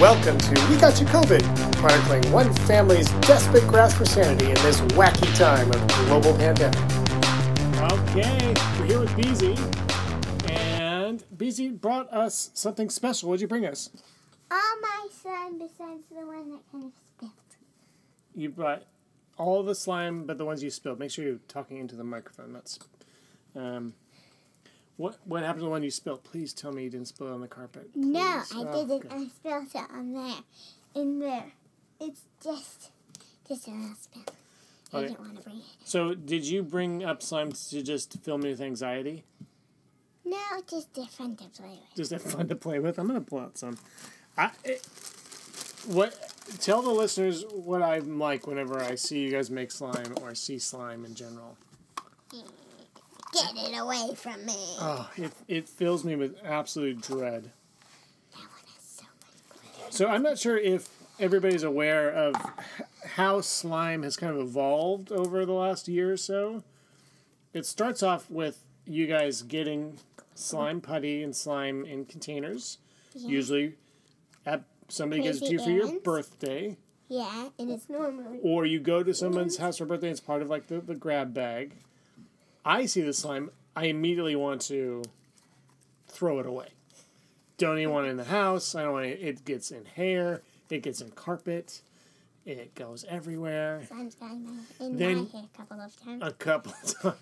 Welcome to We Got You COVID, chronicling one family's desperate grasp for sanity in this wacky time of global pandemic. Okay, we're here with Beezy, and Beezy brought us something special. What'd you bring us? All my slime besides the one that kind of spilled. You brought all the slime, but the ones you spilled. Make sure you're talking into the microphone. That's um, what what happened to the one you spilled? Please tell me you didn't spill it on the carpet. No, please. I Oh, didn't. good. I spilled it on there. In there. It's just, just a little spill. I didn't want to bring it. So, did you bring up slime to just fill me with anxiety? No, just different to play with. Just have fun to play with. I'm gonna pull out some. I it, what tell the listeners what I'm like whenever I see you guys make slime or see slime in general. Get it away from me. Oh, it it fills me with absolute dread. that one has so much glitter. So I'm not sure if everybody's aware of how slime has kind of evolved over the last year or so. It starts off with you guys getting slime putty and slime in containers, usually at somebody gives it to you for your Crazy birthday, Yeah, and it's normally. or you go to someone's house for birthday. It's part of like the, the grab bag. I see the slime. I immediately want to throw it away. Don't even want it in the house. I don't want it. It gets in hair. It gets in carpet. It goes everywhere. Slime's gotten in Then- my hair a couple of times. A couple of times.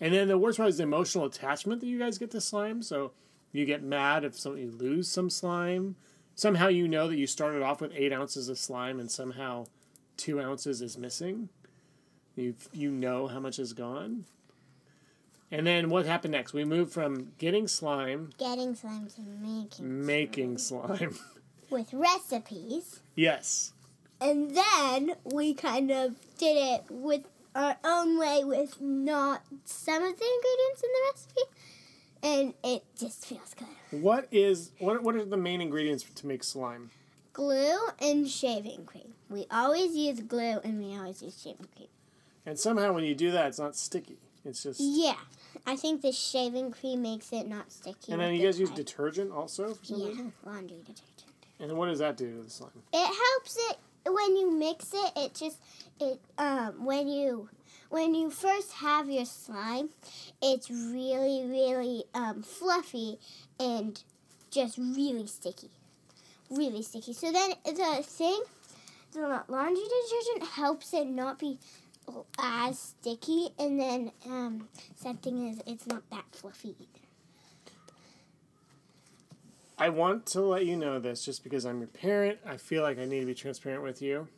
And then the worst part is the emotional attachment that you guys get to slime. So you get mad if some, you lose some slime. Somehow you know that you started off with eight ounces of slime and somehow two ounces is missing. You you know how much is gone. And then what happened next? We moved from getting slime, Getting slime to making. making slime. With recipes. yes. And then we kind of did it with our own way with not some of the ingredients in the recipe. And it just feels good. What is what what are the main ingredients to make slime? Glue and shaving cream. We always use glue and we always use shaving cream. And somehow when you do that it's not sticky. It's just Yeah. I think the shaving cream makes it not sticky. And then you guys use detergent also for some Yeah, reason? laundry detergent. And then what does that do to the slime? It helps it when you mix it. It just it um when you when you first have your slime, it's really really um fluffy and just really sticky, really sticky. So then the thing, the laundry detergent helps it not be as sticky, and then um second thing is it's not that fluffy. I want to let you know this just because I'm your parent. I feel like I need to be transparent with you.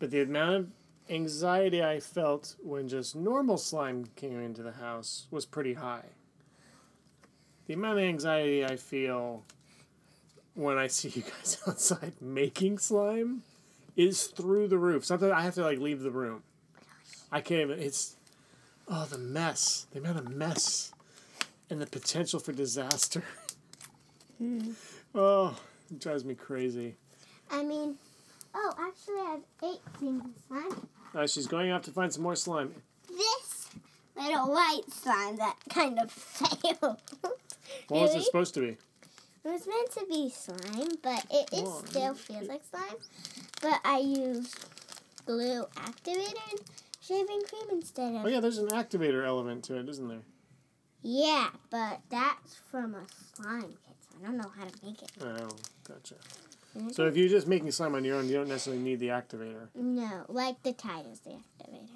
But the amount of anxiety I felt when just normal slime came into the house was pretty high. The amount of anxiety I feel when I see you guys outside making slime is through the roof. Sometimes I have to like leave the room. I can't even. It's oh the mess, the amount of mess, and the potential for disaster. Oh, it drives me crazy. I mean, oh, actually, I have eight things of slime. Uh, she's going off to find some more slime. This little white slime that kind of failed. What was it supposed to be? It was meant to be slime, but it, it Whoa. still feels like slime. But I used glue activator and shaving cream instead of. Oh yeah, there's an activator element to it, isn't there? Yeah, but that's from a slime kit, so I don't know how to make it. Oh, gotcha. Mm-hmm. So if you're just making slime on your own, you don't necessarily need the activator. No, like the Tide is the activator.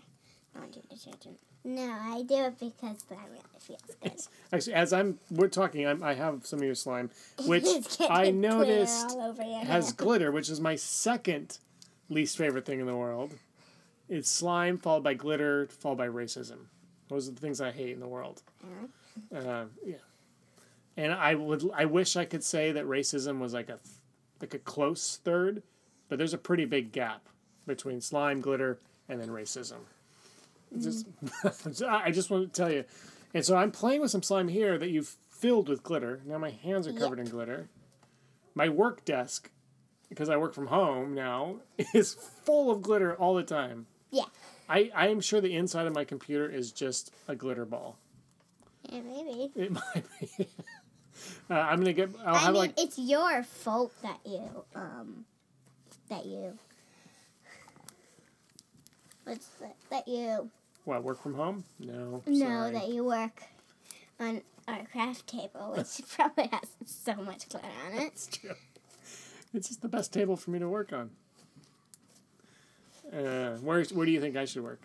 Laundry detergent. No, I do it because that really feels good. Actually, as I'm we're talking, I'm, I have some of your slime, which I noticed all over your has glitter, which is my second least favorite thing in the world. It's slime followed by glitter followed by racism. Those are the things I hate in the world. Uh, yeah, and I would I wish I could say that racism was like a like a close third, but there's a pretty big gap between slime, glitter, and then racism. Just I just want to tell you, and so I'm playing with some slime here that you've filled with glitter. Now my hands are covered in glitter. My work desk, because I work from home now, is full of glitter all the time. Yeah. I, I am sure the inside of my computer is just a glitter ball. Yeah, maybe. It might be. Uh, I'm gonna get. I'll I have mean, like. it's your fault that you um that you what's that that you What work from home? No. no sorry. that you work on our craft table, which probably has so much glitter on it. It's true. It's just the best table for me to work on. Uh, where where do you think I should work?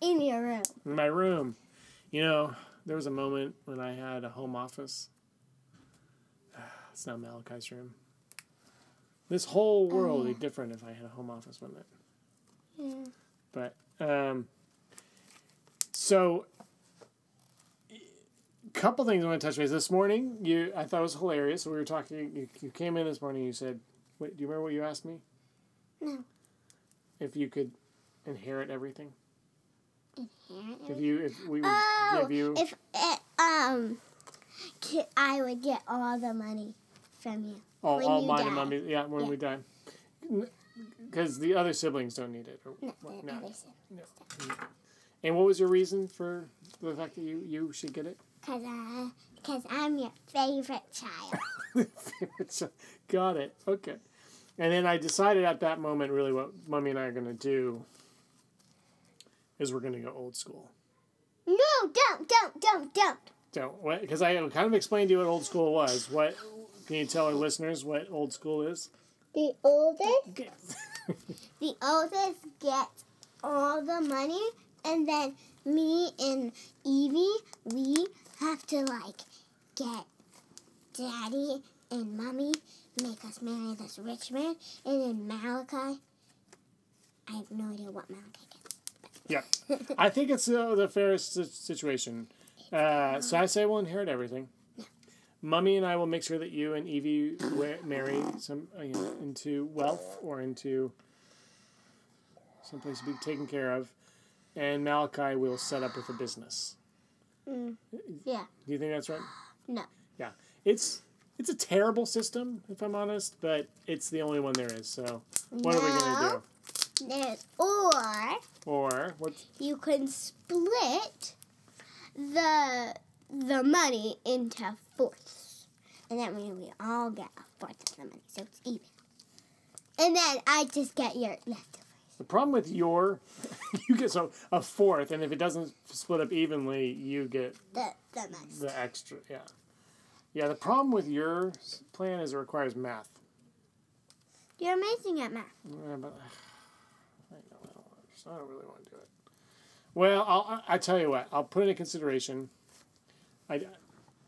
In your room. In my room. You know, there was a moment when I had a home office. It's now Malachi's room. This whole world would be different if I had a home office, wouldn't it? Yeah. But um, so a couple things I want to touch base. This morning, you I thought it was hilarious. We were talking. You, you came in this morning. and You said, "Wait, do you remember what you asked me? No. If you could inherit everything. Inherit If you if we would Oh, give you if it, um, I would get all the money from you. all, when all you mine and mommy, yeah, when Yeah. we die, because the other siblings don't need it. Or, No, no, no. And what was your reason for the fact that you you should get it? Cause I, cause I'm your favorite child. So, Got it. Okay. And then I decided at that moment, really, what Mummy and I are going to do is we're going to go old school. no, don't, don't, don't, don't. What? Because I kind of explained to you what old school was. What can you tell our listeners what old school is? The oldest, the oldest gets all the money, and then me and Evie, we have to like get Daddy and Mommy make us marry this rich man, and then Malachi. I have no idea what Malachi gets. yeah. I think it's uh, the fairest situation. Uh, so I say we'll inherit everything. Mummy and I will make sure that you and Evie marry some uh, you know, into wealth or into someplace to be taken care of, and Malachi will set up with a business. Mm. Yeah. Do you think that's right? No. Yeah, it's it's a terrible system if I'm honest, but it's the only one there is. So what are we gonna do? There's or? Or what? you can split the the money into fourths, and that means we all get a fourth of the money, so it's even. And then I just get your leftovers. The problem with your, you get so a fourth, and if it doesn't split up evenly, you get The the next. the extra. Yeah, yeah. The problem with your plan is it requires math. You're amazing at math. Yeah, but I know I don't, I don't really want to do it. Well, I'll, I I tell you what. I'll put into consideration. I,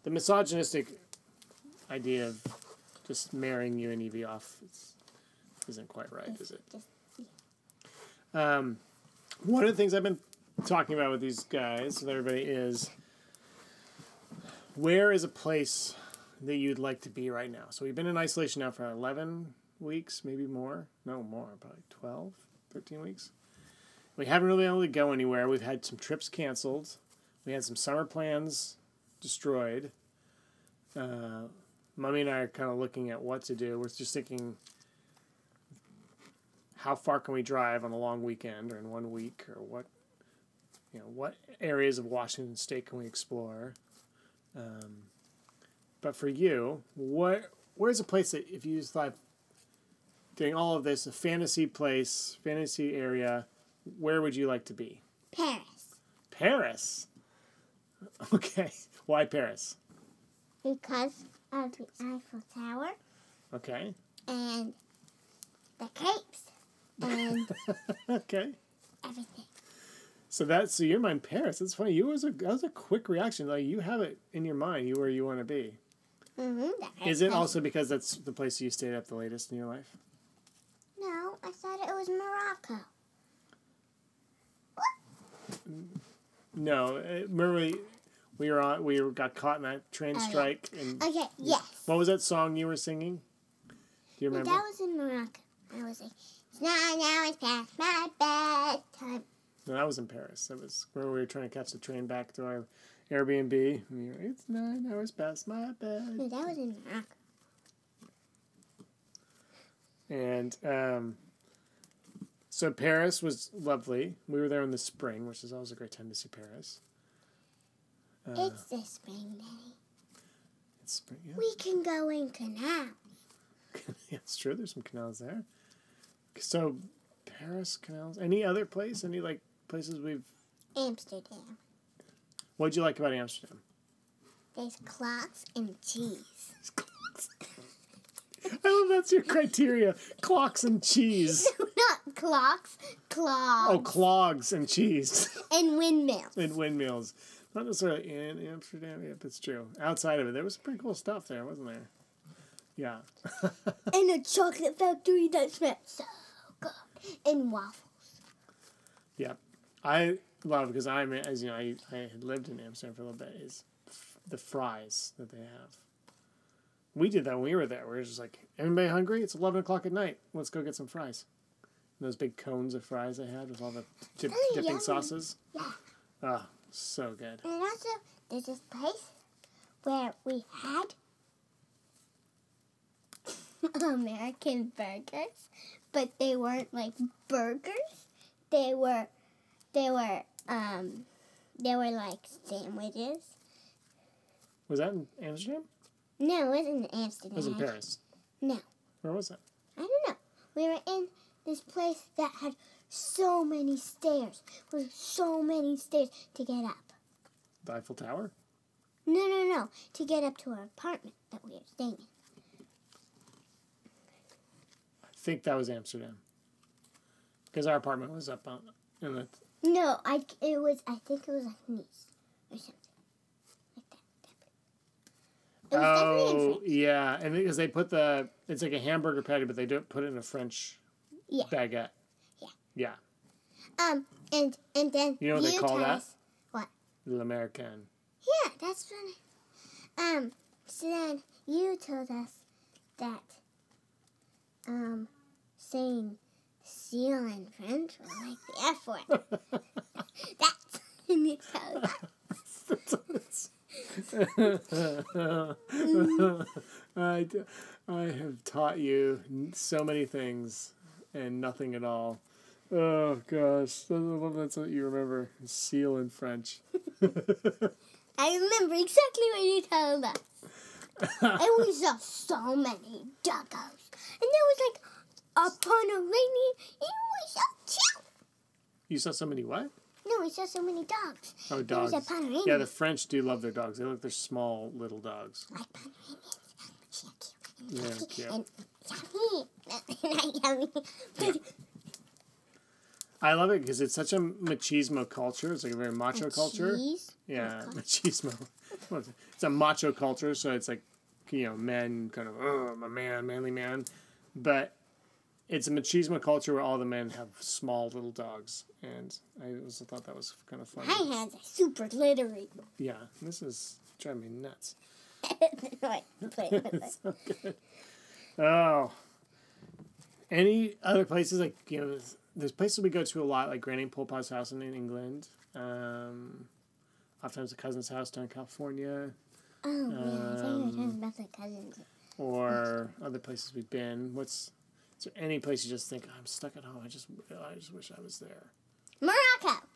the misogynistic idea of just marrying you and Evie off is, isn't quite right, is it? Um, one of the things I've been talking about with these guys, with everybody, is where is a place that you'd like to be right now? So we've been in isolation now for 11 weeks, maybe more. No, more, probably 12, 13 weeks. We haven't really been able to go anywhere. We've had some trips canceled. We had some summer plans destroyed. Uh, Mummy and I are kind of looking at what to do. We're just thinking how far can we drive on a long weekend or in one week or what you know what areas of washington state can we explore? Um, but for you what where's a place that if you just thought doing all of this a fantasy place fantasy area where would you like to be? Paris. paris? Okay. Why paris? Because of the Eiffel Tower. Okay. And the crepes and okay everything. So that's so you're in Paris. That's funny. You was a that was a quick reaction. Like you have it in your mind. You where you want to be. Mm-hmm. Is it also because that's the place you stayed up the latest in your life? No, I thought it was Morocco. No. Remember we, we were on. We got caught in that train Oh, yeah. strike. And Okay, yes. what was that song you were singing? Do you remember? that was in Morocco. I was like, nine hours past my bedtime. No, that was in Paris. That was where we were trying to catch the train back to our Airbnb. And we were, it's nine hours past my bed. No, that was in Morocco. And um, so Paris was lovely. We were there in the spring, which is always a great time to see Paris. Uh, it's the spring day. It's spring. yeah. We can go in canal. yeah, it's true. There's some canals there. So, Paris canals. Any other place? Any like places we've? Amsterdam. What'd you like about Amsterdam? There's clocks and cheese. I love that's your criteria. Clocks and cheese. Not clocks, clogs. Oh, clogs and cheese and windmills. and windmills. Not necessarily in Amsterdam. Yep, it's true. Outside of it, there was some pretty cool stuff there, wasn't there? Yeah. and a chocolate factory that smells so. And waffles. Yep. I love because I'm as you know I, I had lived in Amsterdam for a little bit is f- the fries that they have. We did that when we were there. We were just like, anybody hungry? It's eleven o'clock at night. Let's go get some fries. And those big cones of fries they had with all the dip, Oh, dipping yummy. sauces. Yeah. Ah, so good. And also, there's this place where we had American burgers, but they weren't like burgers. They were, they were, um, they were like sandwiches. Was that in Amsterdam? No, it wasn't in Amsterdam. It was in Paris. No. Where was that? I don't know. We were in this place that had so many stairs, with so many stairs to get up. The Eiffel Tower? No, no, no. To get up to our apartment that we were staying in. I think that was Amsterdam. Because our apartment was up on in the No, I it was I think it was like Nice or something like that. It was definitely in Oh yeah, and because they put the it's like a hamburger patty, but they don't put it in a French Yeah. baguette. Yeah. Yeah, Um, and and then You know what they call that? What? l'americain. Yeah, that's funny. Um, so then you told us that um saying seal in French was like the F word. that's when you told us. I, I have taught you so many things and nothing at all. Oh gosh, that's what you remember. Seal in French. I remember exactly what you told us. And we saw so many doggos. And there was like upon a rainy and we saw two. You saw so many what? No, we saw so many dogs. Oh, There was dogs. a Pomeranian. Yeah, the French do love their dogs. They look they're small little dogs. like Pomeranians. Yeah, cute. And yummy. Not yummy. But I love it because it's such a machismo culture. It's like a very macho culture. cheese. Yeah, machismo. It? It's a macho culture, so it's like, you know, men kind of, oh, I'm a man, manly man. But it's a machismo culture where all the men have small little dogs. And I also thought that was kind of funny. My hands are super glittery. Yeah, this is driving me nuts. Right, play with it. so good. Oh. Any other places like you know? There's, there's places we go to a lot, like Granny Pulpa's house in England. Um, oftentimes a cousin's house down in California, Oh, yeah. I think we were Um, talking about the cousins. or other places we've been. What's is there any place you just think I'm stuck at home? I just I just wish I was there. Morocco.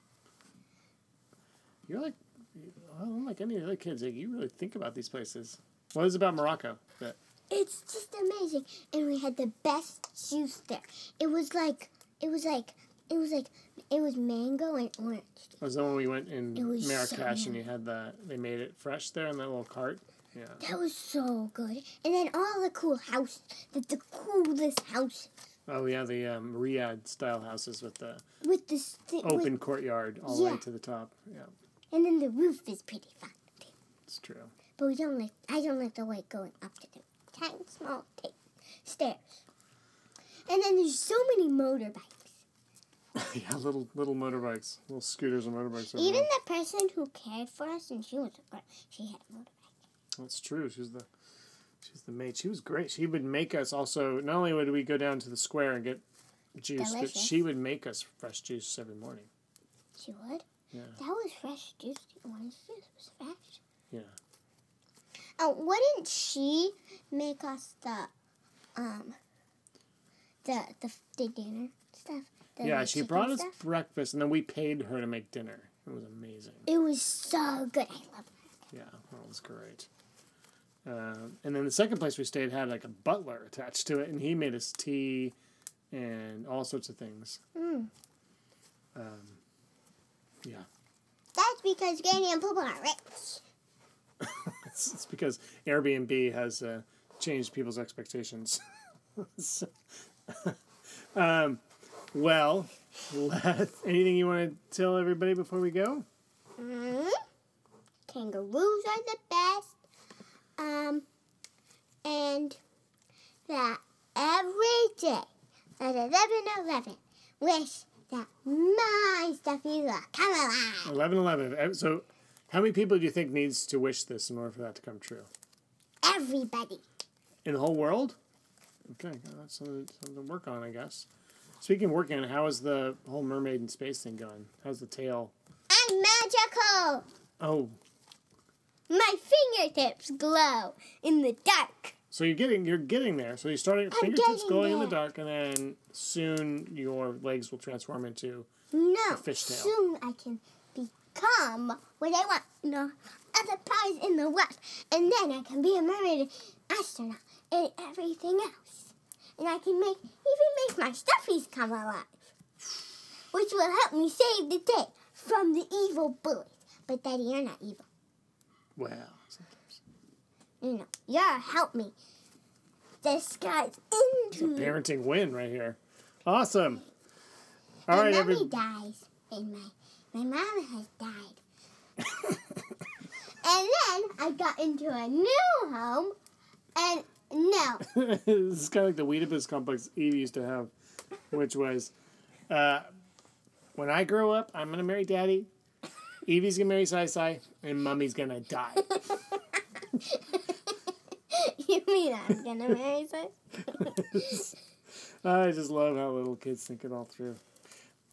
You're like, well, unlike any other kids, like you really think about these places. What is it about Morocco that It's just amazing. And we had the best juice there. It was like, it was like, it was like, it was mango and orange. was the one we went in It was so Marrakesh and you had the they made it fresh there in that little cart. Yeah. That was so good. And then all the cool houses, the, the coolest house Oh yeah, the um, Riad style houses with the with the st- open with, courtyard all the way to the top. Yeah, and then the roof is pretty fun. too. it's true. But we don't like. I don't like the way going up to the tiny small ta- stairs. And then there's so many motorbikes. yeah, little little motorbikes, little scooters and motorbikes. Even everywhere. the person who cared for us, and she was a girl, she had a motorbike. That's true. She was the she was the maid. She was great. She would make us also. Not only would we go down to the square and get juice, but she would make us fresh juice every morning. She would. Yeah, That was fresh juice. Orange juice was fresh. yeah. Oh, wouldn't she make us the, um, the the, the dinner stuff? Yeah, she brought us stuff? breakfast, and then we paid her to make dinner. It was amazing. It was so good. I love it. Yeah, that was great. Um, and then the second place we stayed had like a butler attached to it, and he made us tea and all sorts of things. Mm. Um, yeah, That's because Granny and Papa are rich. it's, it's because Airbnb has uh, changed people's expectations. So, um, well, let, anything you want to tell everybody before we go? Mm. Kangaroos are the best. Um, and that every day at 11 11, wish that my stuffy will come alive. 11 11. Uh, So, how many people do you think needs to wish this in order for that to come true? Everybody. In the whole world? Okay, that's something, something to work on, I guess. Speaking of working how is the whole mermaid in space thing going? How's the tail? I'm magical. Oh, My fingertips glow in the dark. so you're getting you're getting there. So you're starting your I'm fingertips glowing in the dark, and then soon your legs will transform into. No, fish tail. soon I can become what I want. No, other powers in the world, and then I can be a mermaid, astronaut, and everything else. And I can make even make my stuffies come alive, which will help me save the day from the evil bullies. But Daddy, you're not evil. Well, sometimes. You know, you're help me disguise into. parenting win right here. Awesome. All my right, mommy every dies, and my my mom has died. and then I got into a new home, and no, this is kind of like the Oedipus complex Evie used to have, which was, uh, when I grow up, I'm gonna marry Daddy, Evie's gonna marry Sai Sai, and Mummy's gonna die. you mean I'm gonna marry Sis? I just love how little kids think it all through.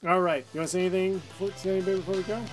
All right, you want to say anything? before- Say anything before we go? But are yummy.